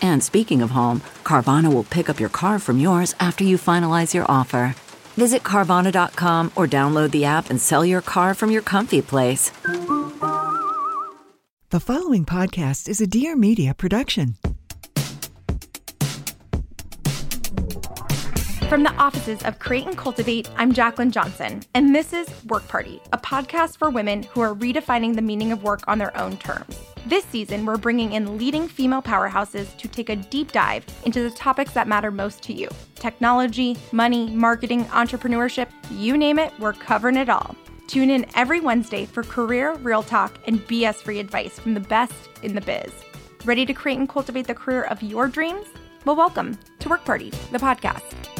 And speaking of home, Carvana will pick up your car from yours after you finalize your offer. Visit Carvana.com or download the app and sell your car from your comfy place. The following podcast is a Dear Media production. From the offices of Create and Cultivate, I'm Jaclyn Johnson, and this is Work Party, a podcast for women who are redefining the meaning of work on their own terms. This season, we're bringing in leading female powerhouses to take a deep dive into the topics that matter most to you technology, money, marketing, entrepreneurship you name it, we're covering it all. Tune in every Wednesday for career, real talk, and BS free advice from the best in the biz. Ready to create and cultivate the career of your dreams? Well, welcome to Work Party, the podcast.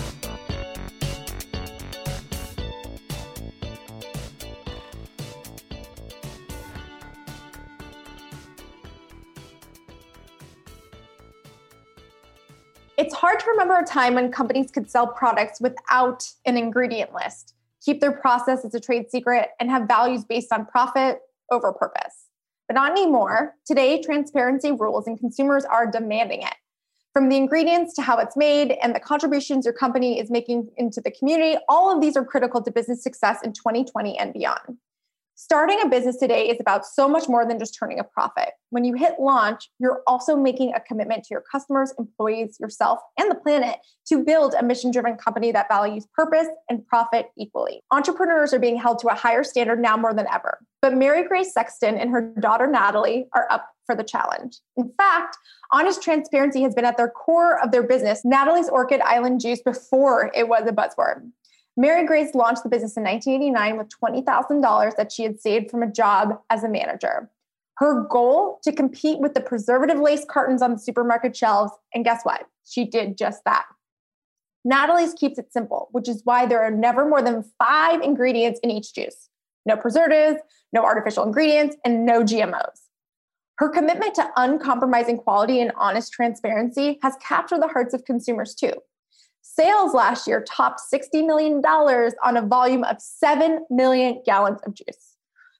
It's hard to remember a time when companies could sell products without an ingredient list, keep their process as a trade secret, and have values based on profit over purpose. But not anymore. Today, transparency rules and consumers are demanding it. From the ingredients to how it's made and the contributions your company is making into the community, all of these are critical to business success in 2020 and beyond. Starting a business today is about so much more than just turning a profit. When you hit launch, you're also making a commitment to your customers, employees, yourself, and the planet to build a mission driven company that values purpose and profit equally. Entrepreneurs are being held to a higher standard now more than ever. But Mary Grace Sexton and her daughter Natalie are up for the challenge. In fact, honest transparency has been at their core of their business, Natalie's Orchid Island Juice, before it was a buzzword. Mary Grace launched the business in 1989 with $20,000 that she had saved from a job as a manager. Her goal to compete with the preservative lace cartons on the supermarket shelves. And guess what? She did just that. Natalie's keeps it simple, which is why there are never more than five ingredients in each juice no preservatives, no artificial ingredients, and no GMOs. Her commitment to uncompromising quality and honest transparency has captured the hearts of consumers too. Sales last year topped $60 million on a volume of 7 million gallons of juice.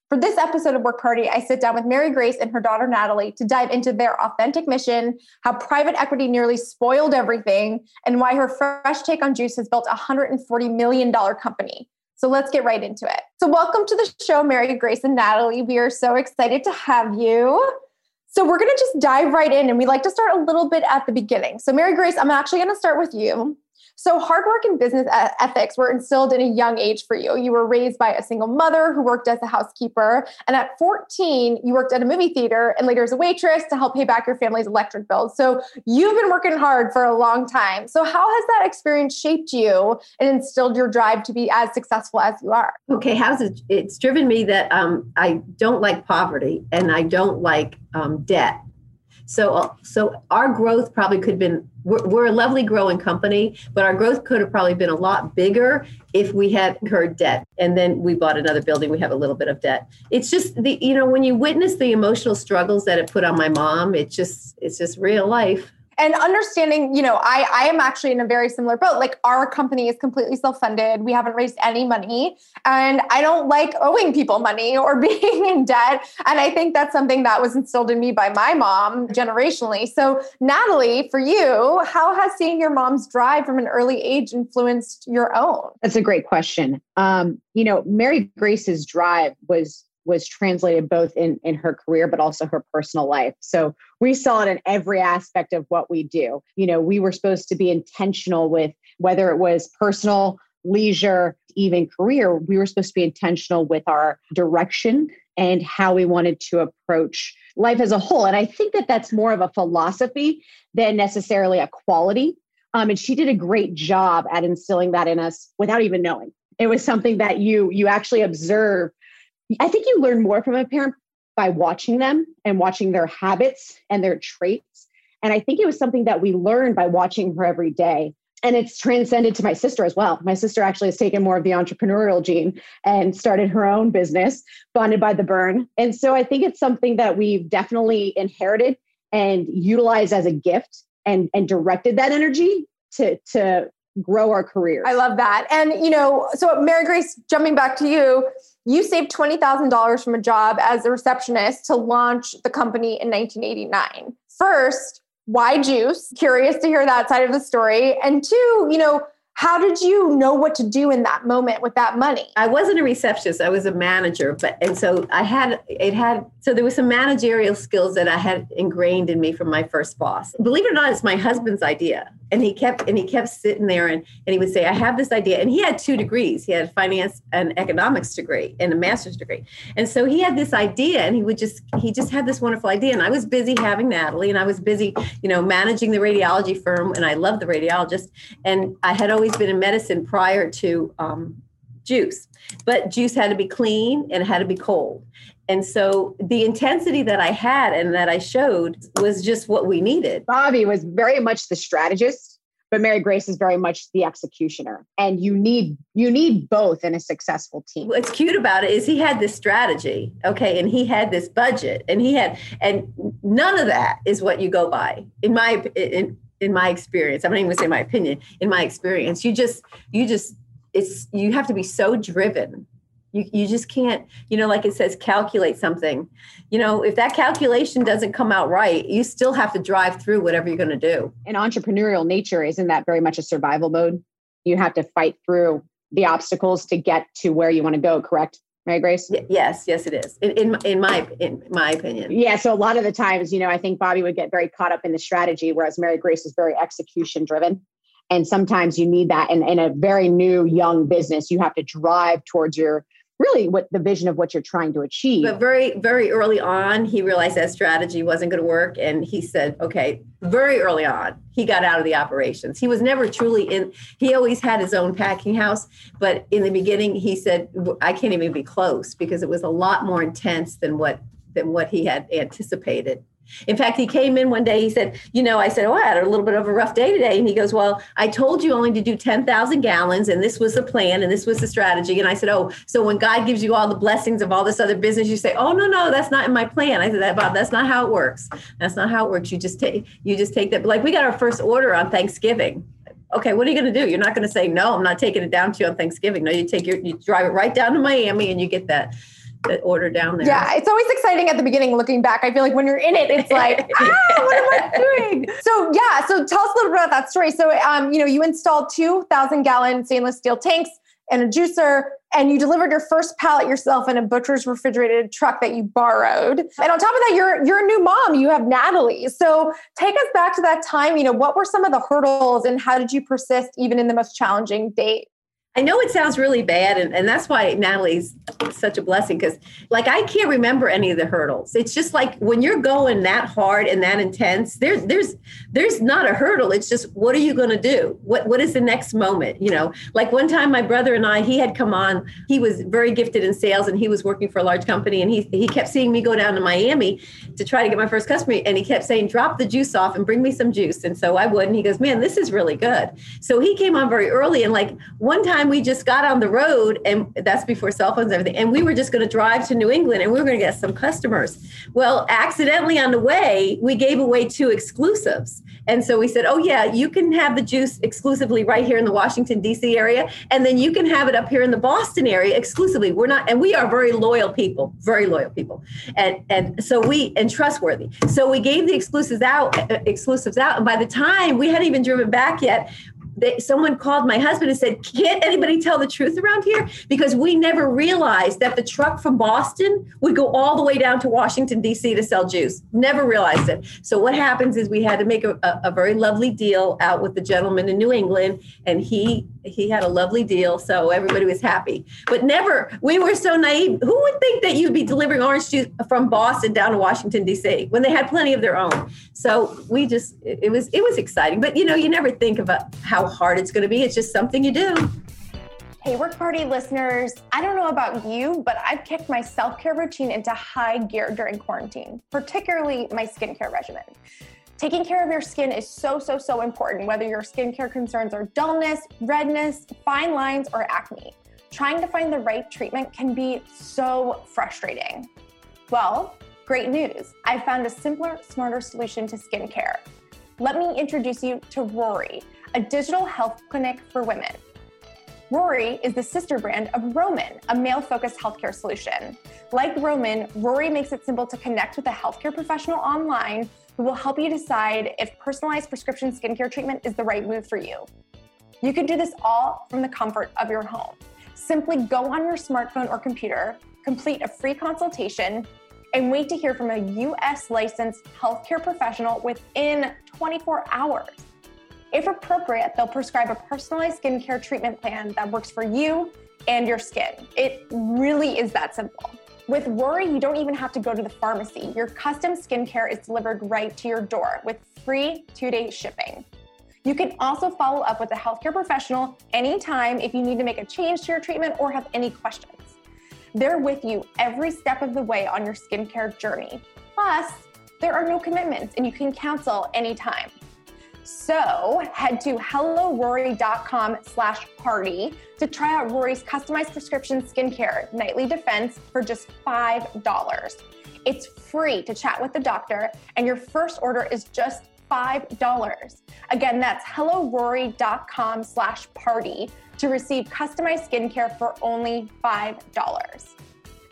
For this episode of Work Party, I sit down with Mary Grace and her daughter Natalie to dive into their authentic mission, how private equity nearly spoiled everything, and why her fresh take on juice has built a $140 million company. So let's get right into it. So, welcome to the show, Mary Grace and Natalie. We are so excited to have you. So, we're going to just dive right in, and we like to start a little bit at the beginning. So, Mary Grace, I'm actually going to start with you. So, hard work and business ethics were instilled in a young age for you. You were raised by a single mother who worked as a housekeeper. And at 14, you worked at a movie theater and later as a waitress to help pay back your family's electric bills. So, you've been working hard for a long time. So, how has that experience shaped you and instilled your drive to be as successful as you are? Okay, how's it? It's driven me that um, I don't like poverty and I don't like um, debt. So, so our growth probably could have been. We're, we're, a lovely growing company, but our growth could have probably been a lot bigger if we had incurred debt. And then we bought another building. We have a little bit of debt. It's just the you know when you witness the emotional struggles that it put on my mom, it's just it's just real life and understanding you know i i am actually in a very similar boat. Like our company is completely self-funded. We haven't raised any money. And i don't like owing people money or being in debt. And i think that's something that was instilled in me by my mom generationally. So natalie for you how has seeing your mom's drive from an early age influenced your own? That's a great question. Um, you know mary grace's drive was was translated both in in her career but also her personal life. So we saw it in every aspect of what we do. You know we were supposed to be intentional with whether it was personal leisure even career we were supposed to be intentional with our direction and how we wanted to approach life as a whole. And i think that that's more of a philosophy than necessarily a quality. Um, and she did a great job at instilling that in us without even knowing. It was something that you you actually observe i think you learn more from a parent by watching them and watching their habits and their traits. And i think it was something that we learned by watching her every day. And it's transcended to my sister as well. My sister actually has taken more of the entrepreneurial gene and started her own business bonded by the burn. And so i think it's something that we've definitely inherited and utilized as a gift and and directed that energy to to grow our careers. I love that. And you know, so Mary Grace, jumping back to you, you saved twenty thousand dollars from a job as a receptionist to launch the company in 1989. First, why juice? Curious to hear that side of the story. And two, you know, how did you know what to do in that moment with that money i wasn't a receptionist i was a manager but and so i had it had so there was some managerial skills that i had ingrained in me from my first boss believe it or not it's my husband's idea and he kept and he kept sitting there and, and he would say i have this idea. And he had two degrees. He had finance and economics degree and a master's degree. And so he had this idea and he would just he just had this wonderful idea. And i was busy having natalie and i was busy you know managing the radiology firm and i loved the radiologist. And i had always been in medicine prior to um, juice. But juice had to be clean and it had to be cold and so the intensity that I had and that I showed was just what we needed. Bobby was very much the strategist, but Mary Grace is very much the executioner. And you need you need both in a successful team. What's cute about it is he had this strategy, okay, and he had this budget, and he had and none of that is what you go by in my in in my experience. I'm not even gonna say my opinion. In my experience, you just you just it's you have to be so driven you, you just can't, you know, like it says, calculate something. You know, if that calculation doesn't come out right, you still have to drive through whatever you're going to do. And entrepreneurial nature, isn't that very much a survival mode? You have to fight through the obstacles to get to where you want to go, correct? Mary Grace? yes, yes, it is. In, in, in my in my opinion. Yeah. So a lot of the times, you know, I think Bobby would get very caught up in the strategy, whereas Mary Grace is very execution driven. And sometimes you need that in, in a very new young business. You have to drive towards your really what the vision of what you're trying to achieve. But very, very early on, he realized that strategy wasn't going to work. And he said, okay, very early on, he got out of the operations. He was never truly in, he always had his own packing house. But in the beginning, he said, I can't even be close because it was a lot more intense than what than what he had anticipated. In fact, he came in one day. He said, "You know," I said, "Oh, I had a little bit of a rough day today." And he goes, "Well, I told you only to do ten thousand gallons, and this was the plan, and this was the strategy." And I said, "Oh, so when God gives you all the blessings of all this other business, you say, "Oh, no, no, that's not in my plan." I said, "That Bob, that's not how it works. That's not how it works. You just take, you just take that. Like we got our first order on Thanksgiving." okay, what are you going to do? You're not going to say, no, I'm not taking it down to you on Thanksgiving. No, you take your, you drive it right down to Miami and you get that the order down there. Yeah, it's always exciting at the beginning looking back. I feel like when you're in it, it's like, ah, what am I doing? So yeah, so tell us a little bit about that story. So um, you know, you installed 2,000 gallon stainless steel tanks and a juicer, and you delivered your first pallet yourself in a butcher's refrigerated truck that you borrowed. And on top of that, you're you're a new mom. You have Natalie. So take us back to that time. You know, what were some of the hurdles, and how did you persist even in the most challenging date? I know it sounds really bad, and, and that's why Natalie's such a blessing because, like, I can't remember any of the hurdles. It's just like when you're going that hard and that intense, there's there's there's not a hurdle. It's just what are you going to do? What what is the next moment? You know, like one time my brother and I, he had come on. He was very gifted in sales, and he was working for a large company, and he he kept seeing me go down to Miami to try to get my first customer, and he kept saying, "Drop the juice off and bring me some juice." And so I would, and he goes, "Man, this is really good." So he came on very early, and like one time time we just got on the road, and that's before cell phones and everything, and we were just going to drive to New England and we were going to get some customers. Well, accidentally on the way, we gave away two exclusives. And so we said, oh, yeah, you can have the juice exclusively right here in the Washington, D.C. area. And then you can have it up here in the Boston area exclusively. We're not, and we are very loyal people, very loyal people. And, and so we, and trustworthy. So we gave the exclusives out, uh, exclusives out. And by the time we hadn't even driven back yet, they, someone called my husband and said, Can't anybody tell the truth around here? Because we never realized that the truck from Boston would go all the way down to Washington, D.C. to sell juice. Never realized it. So, what happens is we had to make a, a, a very lovely deal out with the gentleman in New England, and he he had a lovely deal. So, everybody was happy. But never, we were so naive. Who would think that you'd be delivering orange juice from Boston down to Washington, D.C. when they had plenty of their own? So, we just, it was, it was exciting. But, you know, you never think about how hard it's going to be. It's just something you do. Hey, Work Party listeners, I don't know about you, but I've kicked my self care routine into high gear during quarantine, particularly my skincare regimen. Taking care of your skin is so, so, so important, whether your skincare concerns are dullness, redness, fine lines, or acne. Trying to find the right treatment can be so frustrating. Well, great news. I found a simpler, smarter solution to skincare. Let me introduce you to Rory a digital health clinic for women. Rory is the sister brand of Roman, a male focused healthcare solution. Like Roman, Rory makes it simple to connect with a healthcare professional online who will help you decide if personalized prescription skincare treatment is the right move for you. You can do this all from the comfort of your home. Simply go on your smartphone or computer, complete a free consultation, and wait to hear from a US licensed healthcare professional within 24 hours. If appropriate, they'll prescribe a personalized skincare treatment plan that works for you and your skin. It really is that simple. With Rory, you don't even have to go to the pharmacy. Your custom skincare is delivered right to your door with free two day shipping. You can also follow up with a healthcare professional anytime if you need to make a change to your treatment or have any questions. They're with you every step of the way on your skincare journey. Plus, there are no commitments and you can cancel anytime. So head to hellorory.com slash party to try out Rory's customized prescription skincare nightly defense for just $5. It's free to chat with the doctor, and your first order is just $5. Again, that's hellorory.com slash party to receive customized skincare for only $5.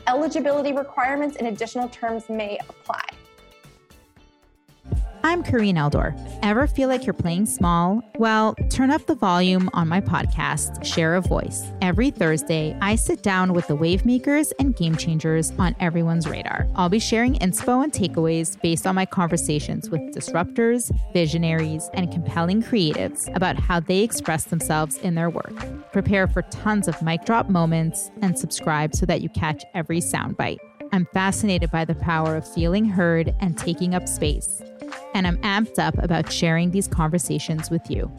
Eligibility requirements and additional terms may apply. I'm Kareen Eldor. Ever feel like you're playing small? Well, turn up the volume on my podcast, Share a Voice. Every Thursday, I sit down with the wave makers and game changers on everyone's radar. I'll be sharing inspo and takeaways based on my conversations with disruptors, visionaries, and compelling creatives about how they express themselves in their work. Prepare for tons of mic drop moments and subscribe so that you catch every soundbite. I'm fascinated by the power of feeling heard and taking up space and I'm amped up about sharing these conversations with you.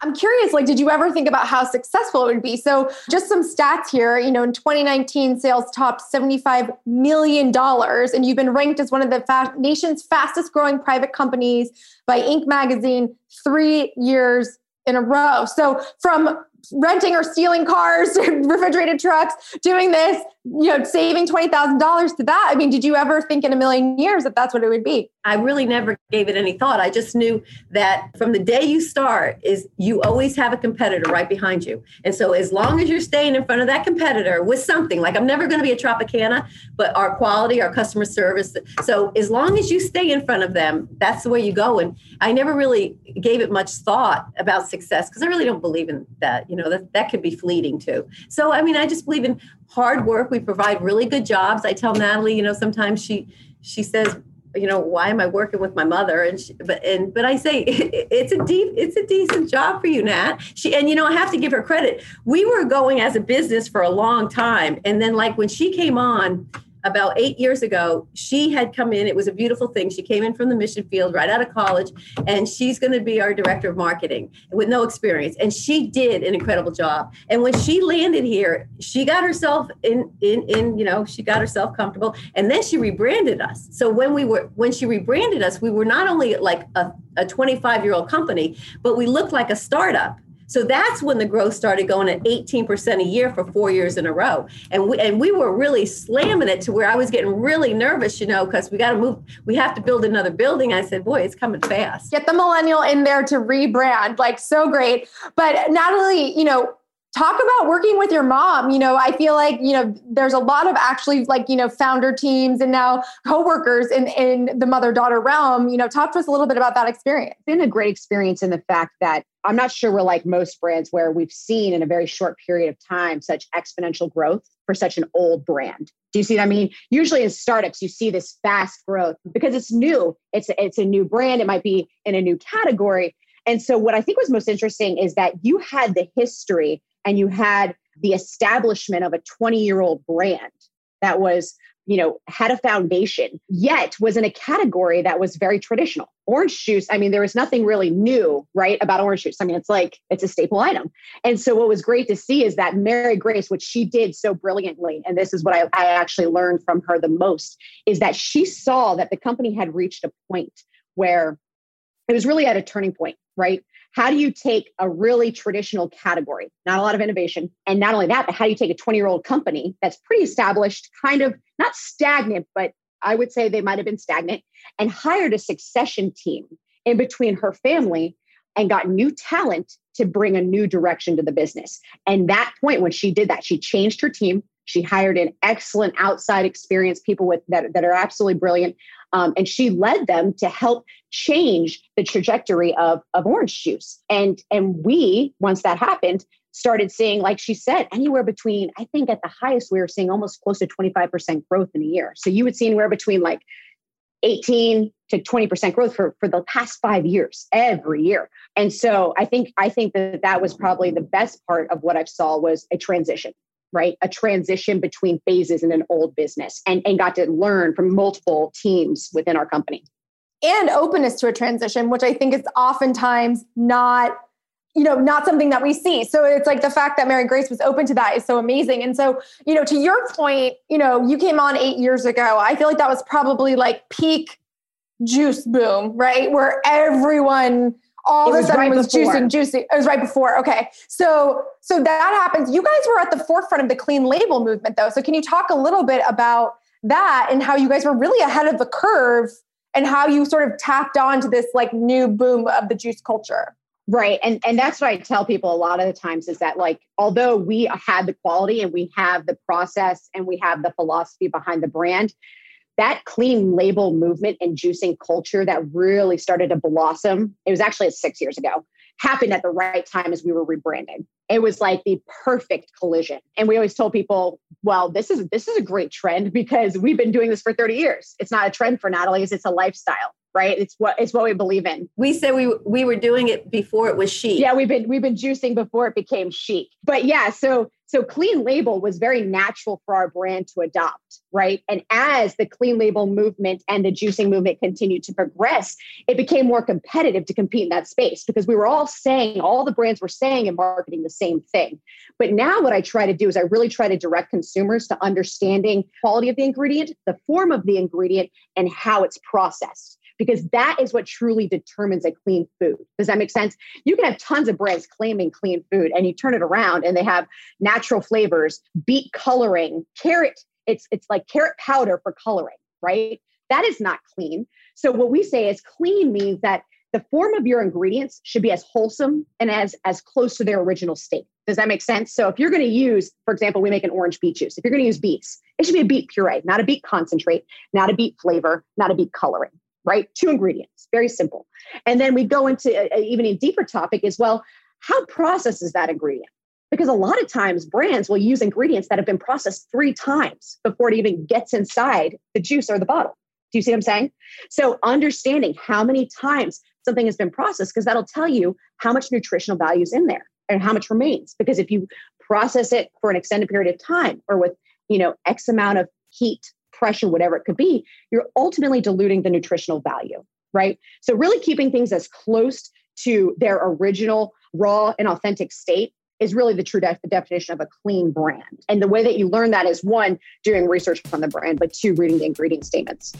I'm curious, like, did you ever think about how successful it would be? So, just some stats here. You know, in 2019, sales topped $75 million, and you've been ranked as one of the fa- nation's fastest growing private companies by Inc. magazine three years in a row. So, from renting or stealing cars, refrigerated trucks, doing this, you know, saving $20,000 to that. I mean, did you ever think in a million years that that's what it would be? I really never gave it any thought. I just knew that from the day you start is you always have a competitor right behind you. And so as long as you're staying in front of that competitor with something, like I'm never going to be a Tropicana, but our quality, our customer service. So as long as you stay in front of them, that's the way you go. And I never really gave it much thought about success because I really don't believe in that. You know, that, that could be fleeting too. So, I mean, I just believe in hard work. We provide really good jobs. I tell Natalie, you know, sometimes she, she says, you know why am i working with my mother and she, but and but i say it's a deep it's a decent job for you nat she and you know i have to give her credit we were going as a business for a long time and then like when she came on about eight years ago, she had come in. It was a beautiful thing. She came in from the mission field right out of college, and she's going to be our director of marketing with no experience. And she did an incredible job. And when she landed here, she got herself in, in, in, you know, she got herself comfortable. And then she rebranded us. So when we were, when she rebranded us, we were not only like a, a 25 year old company, but we looked like a startup so that's when the growth started going at 18% a year for four years in a row. And we, and we were really slamming it to where I was getting really nervous, you know, because we got to move, we have to build another building. I said, boy, it's coming fast. Get the millennial in there to rebrand, like so great. But Natalie, you know, talk about working with your mom. You know, I feel like, you know, there's a lot of actually like, you know, founder teams and now coworkers in, in the mother daughter realm. You know, talk to us a little bit about that experience. It's been a great experience in the fact that I'm not sure we're like most brands where we've seen in a very short period of time such exponential growth for such an old brand. Do you see what I mean? Usually in startups, you see this fast growth because it's new. It's it's a new brand. It might be in a new category. And so what I think was most interesting is that you had the history and you had the establishment of a 20 year old brand that was you know had a foundation yet was in a category that was very traditional. Orange juice i mean there was nothing really new right about orange juice. I mean it's like it's a staple item. And so what was great to see is that mary grace which she did so brilliantly and this is what I, I actually learned from her the most is that she saw that the company had reached a point where it was really at a turning point right how do you take a really traditional category, not a lot of innovation, and not only that, but how do you take a 20 year old company that's pretty established, kind of not stagnant, but I would say they might have been stagnant, and hired a succession team in between her family and got new talent to bring a new direction to the business. And that point, when she did that, she changed her team. She hired in excellent outside experience people with that, that are absolutely brilliant. Um, and she led them to help change the trajectory of, of orange juice. And, and we, once that happened, started seeing, like she said, anywhere between, I think at the highest, we were seeing almost close to 25% growth in a year. So you would see anywhere between like 18 to 20% growth for, for the past five years, every year. And so I think, I think that that was probably the best part of what I saw was a transition right a transition between phases in an old business and, and got to learn from multiple teams within our company. And openness to a transition which i think is oftentimes not you know not something that we see. So it's like the fact that mary grace was open to that is so amazing. And so you know to your point you know you came on eight years ago. I feel like that was probably like peak juice boom right? Where everyone all of a sudden right was before. juicing, juicing. It was right before. Okay. So so that happens. You guys were at the forefront of the clean label movement though. So can you talk a little bit about that and how you guys were really ahead of the curve and how you sort of tapped on to this like new boom of the juice culture? Right. And and that's what I tell people a lot of the times is that like although we had the quality and we have the process and we have the philosophy behind the brand, that clean label movement and juicing culture that really started to blossom, it was actually six years ago, happened at the right time as we were rebranding. It was like the perfect collision. And we always told people, well, this is this is a great trend because we've been doing this for 30 years. It's not a trend for Natalie's, it's a lifestyle right? It's what it's what we believe in. We said we we were doing it before it was chic. Yeah, we've been we've been juicing before it became chic. But yeah, so so clean label was very natural for our brand to adopt, right? And as the clean label movement and the juicing movement continued to progress, it became more competitive to compete in that space because we were all saying all the brands were saying and marketing the same thing. But now what I try to do is I really try to direct consumers to understanding quality of the ingredient, the form of the ingredient, and how it's processed because that is what truly determines a clean food. Does that make sense? You can have tons of brands claiming clean food and you turn it around and they have natural flavors, beet coloring, carrot. It's it's like carrot powder for coloring, right? That is not clean. So what we say is clean means that the form of your ingredients should be as wholesome and as as close to their original state. Does that make sense? So if you're going to use, for example, we make an orange beet juice. If you're going to use beets, it should be a beet puree, not a beet concentrate, not a beet flavor, not a beet coloring right? Two ingredients, very simple. And then we go into a, a, even a deeper topic as well. How processed is that ingredient? Because a lot of times brands will use ingredients that have been processed three times before it even gets inside the juice or the bottle. Do you see what I'm saying? So understanding how many times something has been processed, because that'll tell you how much nutritional value is in there and how much remains. Because if you process it for an extended period of time or with, you know, X amount of heat pressure, whatever it could be, you're ultimately diluting the nutritional value, right? So, really keeping things as close to their original raw and authentic state is really the true def- definition of a clean brand. And the way that you learn that is one, doing research on the brand, but two, reading the ingredient statements.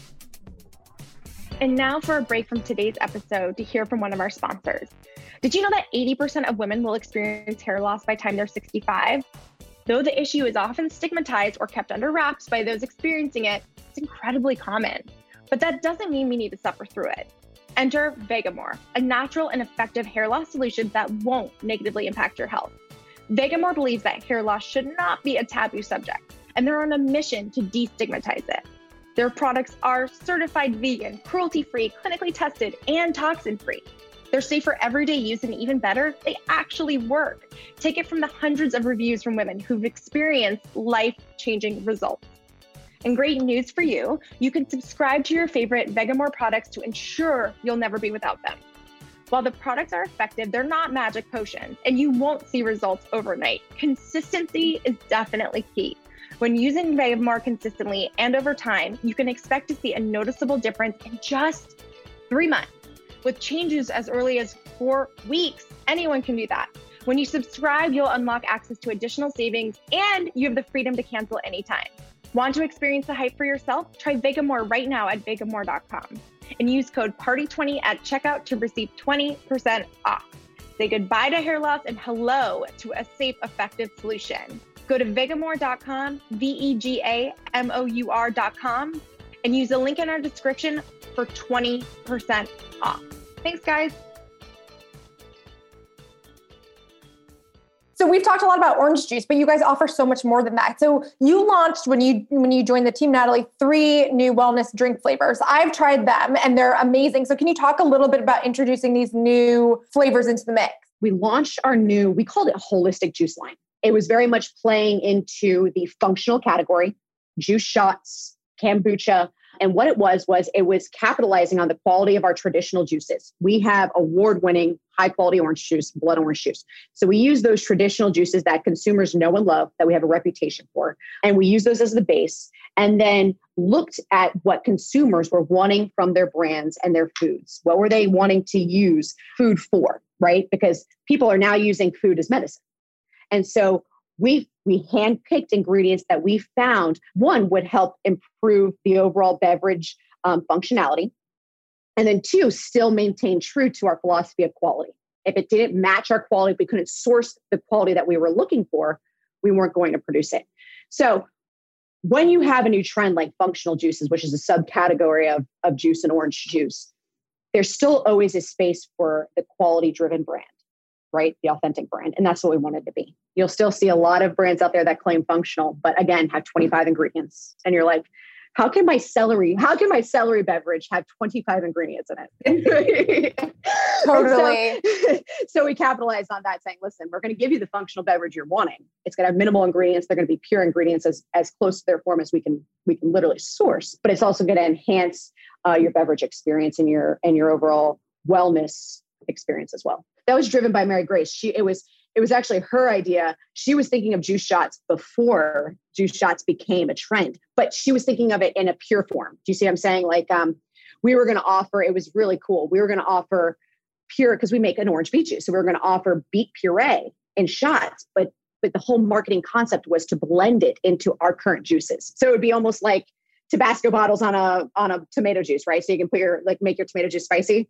And now for a break from today's episode to hear from one of our sponsors. Did you know that 80% of women will experience hair loss by time they're 65? Though the issue is often stigmatized or kept under wraps by those experiencing it, it's incredibly common. But that doesn't mean we need to suffer through it. Enter Vegamour, a natural and effective hair loss solution that won't negatively impact your health. Vegamour believes that hair loss should not be a taboo subject, and they're on a mission to destigmatize it. Their products are certified vegan, cruelty free, clinically tested, and toxin free. They're safe for everyday use, and even better, they actually work. Take it from the hundreds of reviews from women who've experienced life changing results. And great news for you you can subscribe to your favorite Vegamour products to ensure you'll never be without them. While the products are effective, they're not magic potions, and you won't see results overnight. Consistency is definitely key. When using Vegamour consistently and over time, you can expect to see a noticeable difference in just three months. With changes as early as four weeks, anyone can do that. When you subscribe, you'll unlock access to additional savings and you have the freedom to cancel anytime. Want to experience the hype for yourself? Try Vegamour right now at vegamour.com and use code PARTY20 at checkout to receive 20% off. Say goodbye to hair loss and hello to a safe, effective solution. Go to vegamour.com, V E G A M O U R.com, and use the link in our description for 20% off. Thanks, guys. So we've talked a lot about orange juice, but you guys offer so much more than that. So you launched when you when you joined the team, Natalie, three new wellness drink flavors. I've tried them and they're amazing. So can you talk a little bit about introducing these new flavors into the mix? We launched our new, we called it holistic juice line. It was very much playing into the functional category, juice shots, kombucha, and what it was, was it was capitalizing on the quality of our traditional juices. We have award winning, high quality orange juice, blood orange juice. So we use those traditional juices that consumers know and love, that we have a reputation for. And we use those as the base and then looked at what consumers were wanting from their brands and their foods. What were they wanting to use food for, right? Because people are now using food as medicine. And so we we handpicked ingredients that we found one would help improve the overall beverage um, functionality. And then two still maintain true to our philosophy of quality. If it didn't match our quality if we couldn't source the quality that we were looking for we weren't going to produce it. So when you have a new trend like functional juices which is a subcategory of, of juice and orange juice there's still always a space for the quality driven brand right? The authentic brand. And that's what we wanted to be. You'll still see a lot of brands out there that claim functional, but again, have 25 ingredients. And you're like, how can my celery, how can my celery beverage have 25 ingredients in it? totally. So, so, we capitalized on that saying, listen, we're going to give you the functional beverage you're wanting. It's going to have minimal ingredients. They're going to be pure ingredients as, as close to their form as we can, we can literally source, but it's also going to enhance uh, your beverage experience and your, and your overall wellness experience as well that was driven by Mary Grace. She it was it was actually her idea. She was thinking of juice shots before juice shots became a trend, but she was thinking of it in a pure form. Do you see what I'm saying? Like um, we were going to offer. It was really cool. We were going to offer pure because we make an orange beet juice, so we were going to offer beet puree in shots, but but the whole marketing concept was to blend it into our current juices. So it would be almost like Tabasco bottles on a on a tomato juice, right? So you can put your like make your tomato juice spicy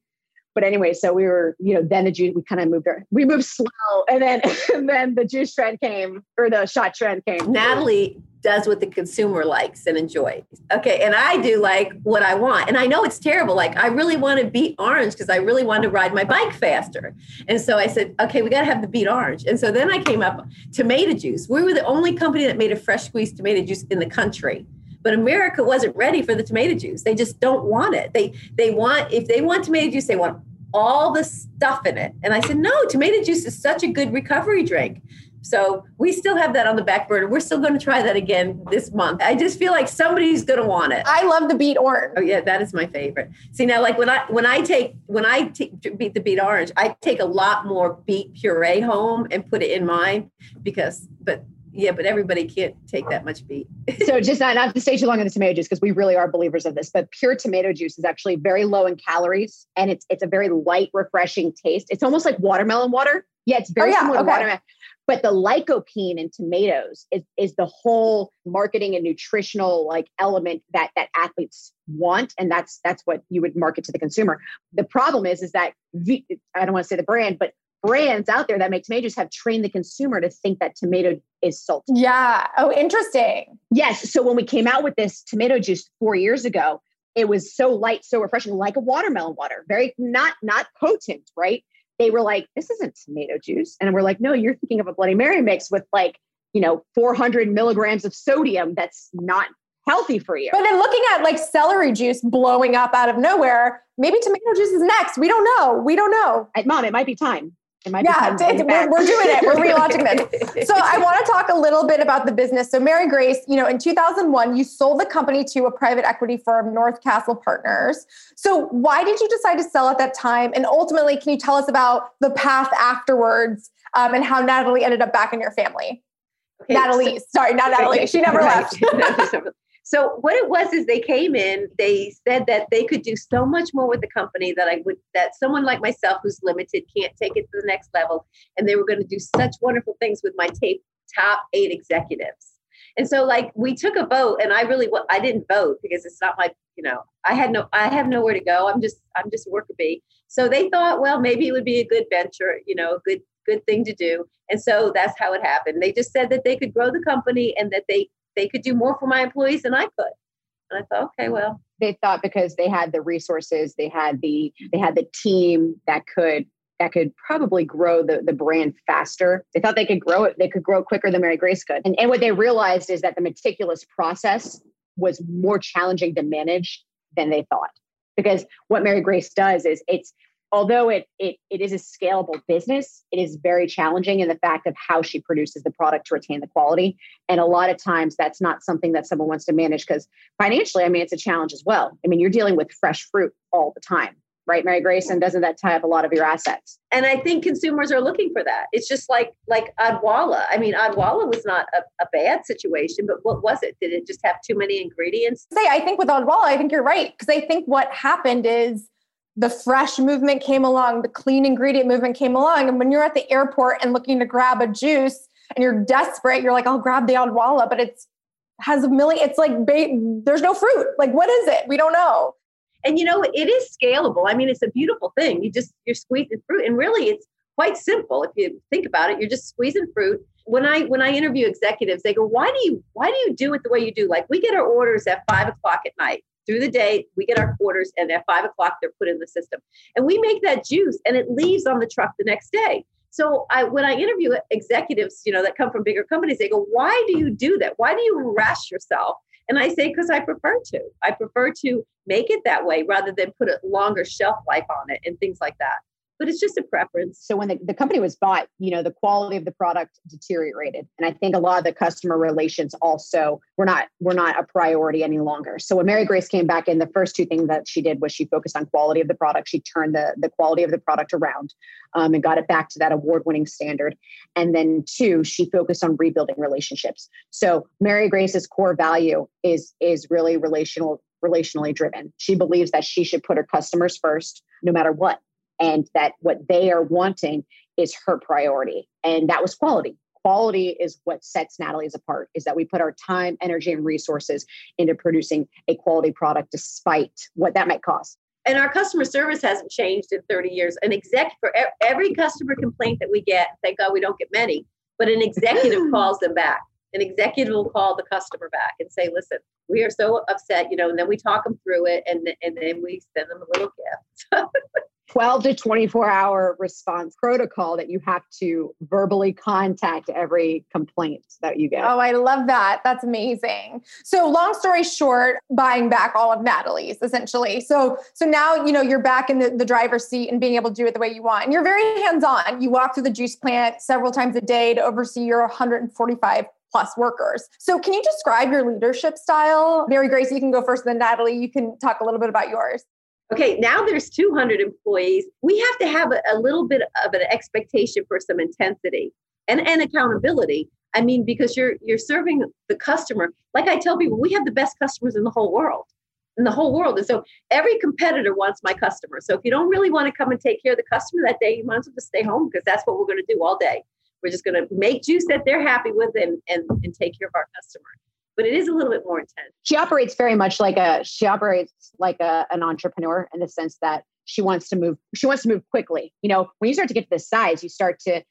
but anyway, so we were, you know, then the juice, we kind of moved there. We moved slow. And then, and then the juice trend came or the shot trend came. Natalie does what the consumer likes and enjoys. Okay. And I do like what I want. And I know it's terrible. Like I really want to beet orange because I really want to ride my bike faster. And so I said, okay, we got to have the beet orange. And so then I came up tomato juice. We were the only company that made a fresh squeezed tomato juice in the country but America wasn't ready for the tomato juice. They just don't want it. They they want if they want tomato juice, they want all the stuff in it. And I said, no, tomato juice is such a good recovery drink. So we still have that on the back burner. We're still going to try that again this month. I just feel like somebody's going to want it. I love the beet orange. Oh yeah, that is my favorite. See now, like when I when I take when I take, beat the beet orange, I take a lot more beet puree home and put it in mine because. But yeah, but everybody can't take that much beet. so just not, not to stay too long on the tomato juice because we really are believers of this, but pure tomato juice is actually very low in calories and it's it's a very light, refreshing taste. It's almost like watermelon water. Yeah, it's very oh, yeah, similar okay. to watermelon. But the lycopene in tomatoes is, is the whole marketing and nutritional like element that that athletes want, and that's that's what you would market to the consumer. The problem is, is that I don't want to say the brand, but brands out there that make tomatoes have trained the consumer to think that tomato is salty. Yeah. Oh, interesting. Yes. So when we came out with this tomato juice four years ago, it was so light, so refreshing, like a watermelon water. Very not not potent, right? they were like, this isn't tomato juice. And we're like, no, you're thinking of a Bloody Mary mix with like, you know, 400 milligrams of sodium that's not healthy for you. But then looking at like celery juice blowing up out of nowhere, maybe tomato juice is next. We don't know. We don't know. Mom, it might be time. It might yeah, be time we're, we're, doing it. We're relaunching this. So I want to talk a little bit about the business. So Mary Grace, you know, in 2001, you sold the company to a private equity firm, North Castle Partners. So why did you decide to sell at that time? And ultimately, can you tell us about the path afterwards um, and how Natalie ended up back in your family? Okay, Natalie, so, sorry, not Natalie. She never right. left. So what it was is they came in, they said that they could do so much more with the company that I would that someone like myself who's limited can't take it to the next level. And they were going to do such wonderful things with my tape top eight executives. And so like we took a vote and I really I didn't vote because it's not my, you know, I had no I have nowhere to go. I'm just I'm just a worker bee. So they thought, well, maybe it would be a good venture, you know, a good good thing to do. And so that's how it happened. They just said that they could grow the company and that they they could do more for my employees than I could. And I thought, okay, well, they thought because they had the resources, they had the they had the team that could that could probably grow the, the brand faster. They thought they could grow it, they could grow quicker than Mary Grace could. And, and what they realized is that the meticulous process was more challenging to manage than they thought. Because what Mary Grace does is it's although it, it it is a scalable business, it is very challenging in the fact of how she produces the product to retain the quality. And a lot of times that's not something that someone wants to manage because financially, I mean, it's a challenge as well. I mean, you're dealing with fresh fruit all the time. Right, Mary Grace, and doesn't that tie up a lot of your assets? And I think consumers are looking for that. It's just like like Odwalla. I mean, Odwalla was not a, a bad situation, but what was it? Did it just have too many ingredients? Say, I think with Odwalla, I think you're right because I think what happened is the fresh movement came along, the clean ingredient movement came along. And when you're at the airport and looking to grab a juice and you're desperate, you're like, I'll grab the Odwalla, but it's has a million, it's like there's no fruit. Like, what is it? We don't know. And you know, it is scalable. I mean, it's a beautiful thing. You just you're squeezing fruit. And really it's quite simple if you think about it. You're just squeezing fruit. When I when I interview executives, they go, Why do you why do you do it the way you do? Like we get our orders at five o'clock at night through the day we get our quarters and at five o'clock they're put in the system and we make that juice and it leaves on the truck the next day so I, when I interview executives, you know, that come from bigger companies, they go, "Why do you do that? Why do you harass yourself?" And I say, "Because I prefer to. I prefer to make it that way rather than put a longer shelf life on it and things like that." But it's just a preference. So when the, the company was bought, you know, the quality of the product deteriorated. And I think a lot of the customer relations also were not were not a priority any longer. So when Mary Grace came back in, the first two things that she did was she focused on quality of the product. She turned the, the quality of the product around um, and got it back to that award-winning standard. And then two, she focused on rebuilding relationships. So Mary Grace's core value is is really relational relationally driven. She believes that she should put her customers first no matter what and that what they are wanting is her priority. And that was quality. Quality is what sets natalie's apart is that we put our time energy and resources into producing a quality product despite what that might cost. And our customer service hasn't changed in 30 years. An exec for every customer complaint that we get thank god we don't get many but an executive calls them back. An executive will call the customer back and say listen we are so upset you know and then we talk them through it and, and then we send them a little gift 12 to 24 hour response protocol that you have to verbally contact every complaint that you get. Oh, I love that. That's amazing. So, long story short, buying back all of Natalie's essentially. So, so now you know you're back in the, the driver's seat and being able to do it the way you want. And you're very hands-on. You walk through the juice plant several times a day to oversee your 145 plus workers. So, can you describe your leadership style? Mary Grace, you can go first, then Natalie, you can talk a little bit about yours. Okay, now there's 200 employees. We have to have a, a little bit of an expectation for some intensity and, and accountability. I mean, because you're you're serving the customer. Like I tell people, we have the best customers in the whole world. In the whole world. And so every competitor wants my customer. So if you don't really want to come and take care of the customer that day, you might as well just stay home because that's what we're going to do all day. We're just going to make juice that they're happy with and, and, and take care of our customer but it is a little bit more intense. She operates very much like a she operates like a, an entrepreneur in the sense that she wants to move she wants to move quickly. You know, when you start to get to this size, you start to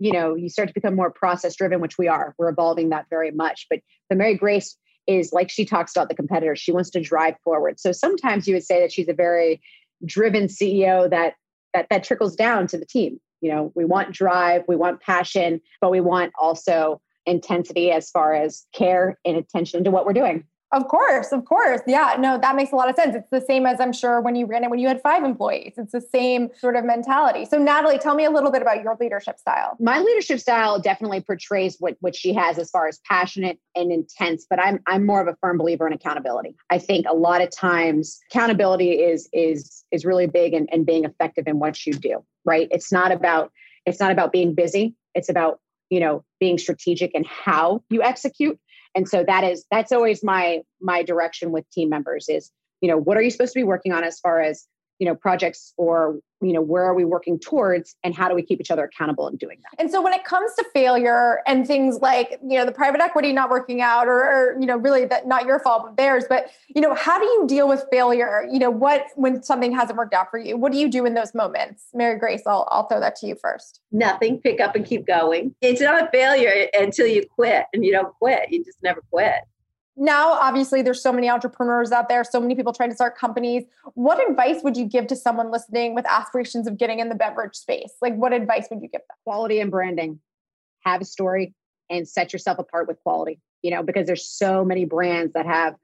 you know, you start to become more process driven, which we are. We're evolving that very much. But the Mary Grace is like she talks about the competitor. She wants to drive forward. So sometimes you would say that she's a very driven CEO that that that trickles down to the team. You know, we want drive, we want passion, but we want also intensity as far as care and attention to what we're doing. Of course, of course. Yeah, no, that makes a lot of sense. It's the same as I'm sure when you ran it when you had five employees. It's the same sort of mentality. So, Natalie, tell me a little bit about your leadership style. My leadership style definitely portrays what what she has as far as passionate and intense, but I'm I'm more of a firm believer in accountability. I think a lot of times accountability is is is really big and, and being effective in what you do, right? It's not about it's not about being busy. It's about you know being strategic in how you execute. And so that is that's always my my direction with team members is you know what are you supposed to be working on as far as you know projects or you know where are we working towards and how do we keep each other accountable in doing that? And so when it comes to failure and things like you know the private equity not working out or, or you know really that not your fault but theirs but you know how do you deal with failure? You know what when something hasn't worked out for you what do you do in those moments? Mary grace i'll, I'll throw that to you first. Nothing. Pick up and keep going. It's not a failure until you quit and you don't quit. You just never quit now obviously there's so many entrepreneurs out there so many people trying to start companies. What advice would you give to someone listening with aspirations of getting in the beverage space? Like what advice would you give them? Quality and branding. Have a story and set yourself apart with quality you know because there's so many brands that have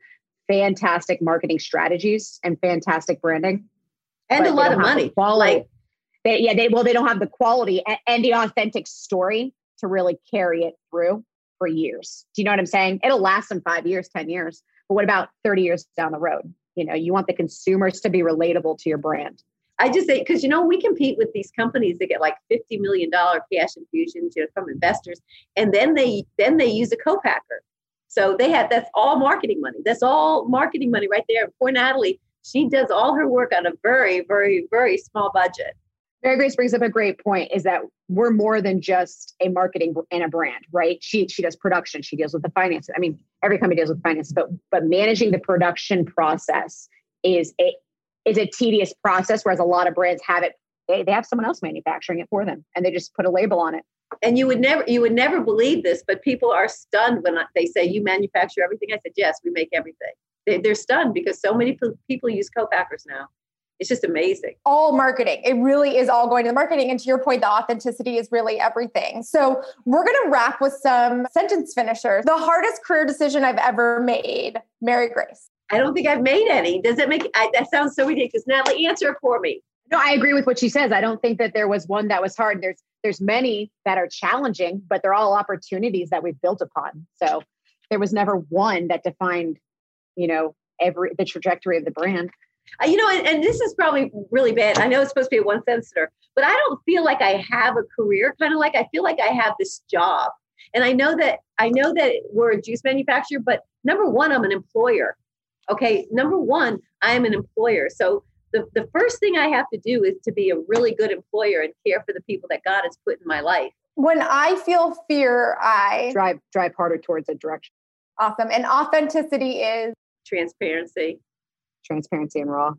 fantastic marketing strategies and fantastic branding. And a lot of money. quality. Like, they, yeah they well they don't have the quality and, and the authentic story to really carry it through for years. Do you know what I'm saying? It'll last them five years, 10 years. But what about 30 years down the road? You know, you want the consumers to be relatable to your brand. I just say because you know we compete with these companies that get like fifty million dollar cash infusions, you know, from investors, and then they then they use a co-packer. So they have that's all marketing money. That's all marketing money right there. Poor Natalie, she does all her work on a very, very, very small budget. Mary Grace brings up a great point is that we're more than just a marketing and a brand, right? She she does production, she deals with the finances. I mean, every company deals with finance, but but managing the production process is a is a tedious process, whereas a lot of brands have it, they, they have someone else manufacturing it for them and they just put a label on it. And you would never you would never believe this, but people are stunned when they say you manufacture everything. I said, yes, we make everything. They, they're stunned because so many people use co-packers now it's just amazing. All marketing. It really is all going to the marketing. And to your point, the authenticity is really everything. So we're going to wrap with some sentence finishers. The hardest career decision I've ever made, Mary Grace. I don't think I've made any. Does it make I, that sounds so ridiculous? Natalie, answer it for me. No, I agree with what she says. I don't think that there was one that was hard. There's there's many that are challenging, but they're all opportunities that we've built upon. So there was never one that defined, you know, every the trajectory of the brand. Uh, you know, and, and, this is probably really bad. I know it's supposed to be a one sensor, but I don't feel like I have a career. Kind of like I feel like I have this job, and I know that I know that we're a juice manufacturer. But number one, I'm an employer. Okay, number one, I am an employer. So the the first thing I have to do is to be a really good employer and care for the people that God has put in my life. When I feel fear, I drive drive harder towards a direction. Awesome, and authenticity is transparency transparency and raw.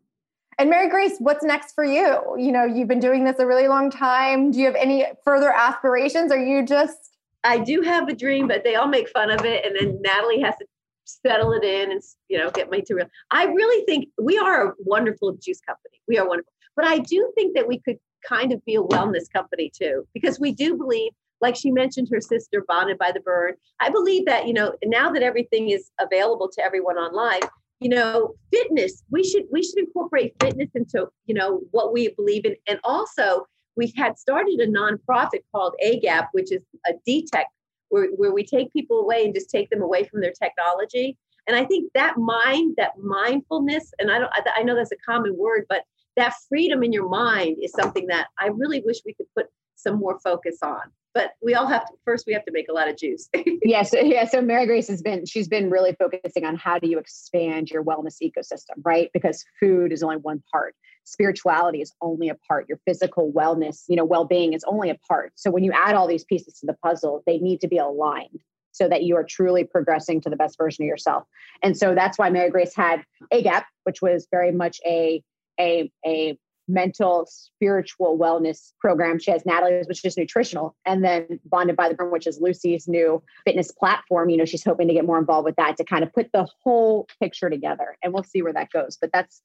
And Mary Grace, what's next for you? You know, you've been doing this a really long time. Do you have any further aspirations? Are you just I do have a dream, but they all make fun of it and then Natalie has to settle it in and you know get me to real I really think we are a wonderful juice company. We are wonderful. But I do think that we could kind of be a wellness company too, because we do believe like she mentioned her sister Bonded by the Burn i believe that you know now that everything is available to everyone online you know fitness we should we should incorporate fitness into you know what we believe in. And also we had started a nonprofit called agap which is a detech where, where we take people away and just take them away from their technology. And i think that mind that mindfulness and i don't i, I know that's a common word but that freedom in your mind is something that i really wish we could put some more focus on. But we all have to first we have to make a lot of juice. Yeah so yeah so mary grace has been she's been really focusing on how do you expand your wellness ecosystem right? Because food is only one part. Spirituality is only a part. Your physical wellness you know well-being is only a part. So when you add all these pieces to the puzzle they need to be aligned so that you are truly progressing to the best version of yourself. And so that's why mary grace had agap which was very much a a a mental spiritual wellness program. She has Natalie's, which is nutritional, and then Bonded by the Burn, which is Lucy's new fitness platform. You know, she's hoping to get more involved with that to kind of put the whole picture together, and we'll see where that goes. But that's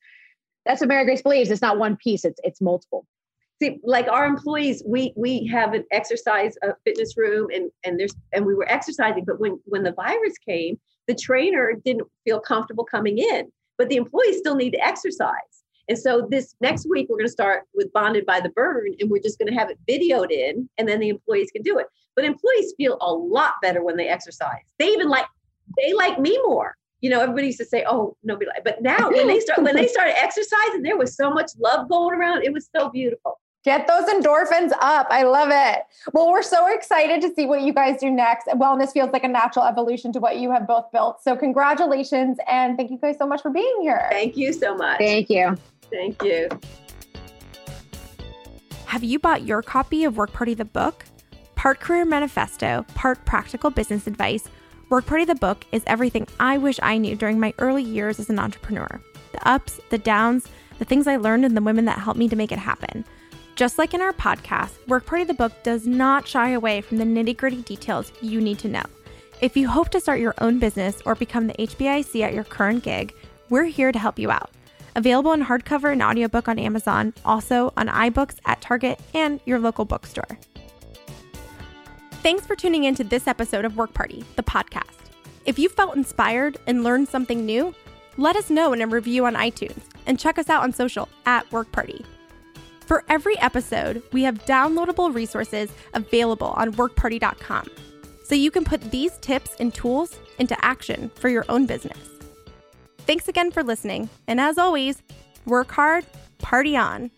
that's what Mary Grace believes. It's not one piece; it's it's multiple. See, like our employees, we we have an exercise a fitness room and and there's and we were exercising, but when when the virus came, the trainer didn't feel comfortable coming in, but the employees still need to exercise. And so this next week, we're going to start with Bonded by the Burn, and we're just going to have it videoed in, and then the employees can do it. But employees feel a lot better when they exercise. They even like they like me more. You know, everybody used to say, "Oh, nobody," like, but now when they start when they started exercising, there was so much love going around. It was so beautiful. Get those endorphins up. I love it. Well, we're so excited to see what you guys do next. Wellness feels like a natural evolution to what you have both built. So, congratulations and thank you guys so much for being here. Thank you so much. Thank you. Thank you. Have you bought your copy of Work Party the book? Part career manifesto, part practical business advice, Work Party the book is everything I wish I knew during my early years as an entrepreneur. The ups, the downs, the things I learned, and the women that helped me to make it happen. Just like in our podcast, Work Party the Book does not shy away from the nitty gritty details you need to know. If you hope to start your own business or become the HBIC at your current gig, we're here to help you out. Available in hardcover and audiobook on Amazon, also on iBooks at Target and your local bookstore. Thanks for tuning in to this episode of Work Party, the podcast. If you felt inspired and learned something new, let us know in a review on iTunes and check us out on social at Work Party. For every episode, we have downloadable resources available on workparty.com so you can put these tips and tools into action for your own business. Thanks again for listening, and as always, work hard, party on.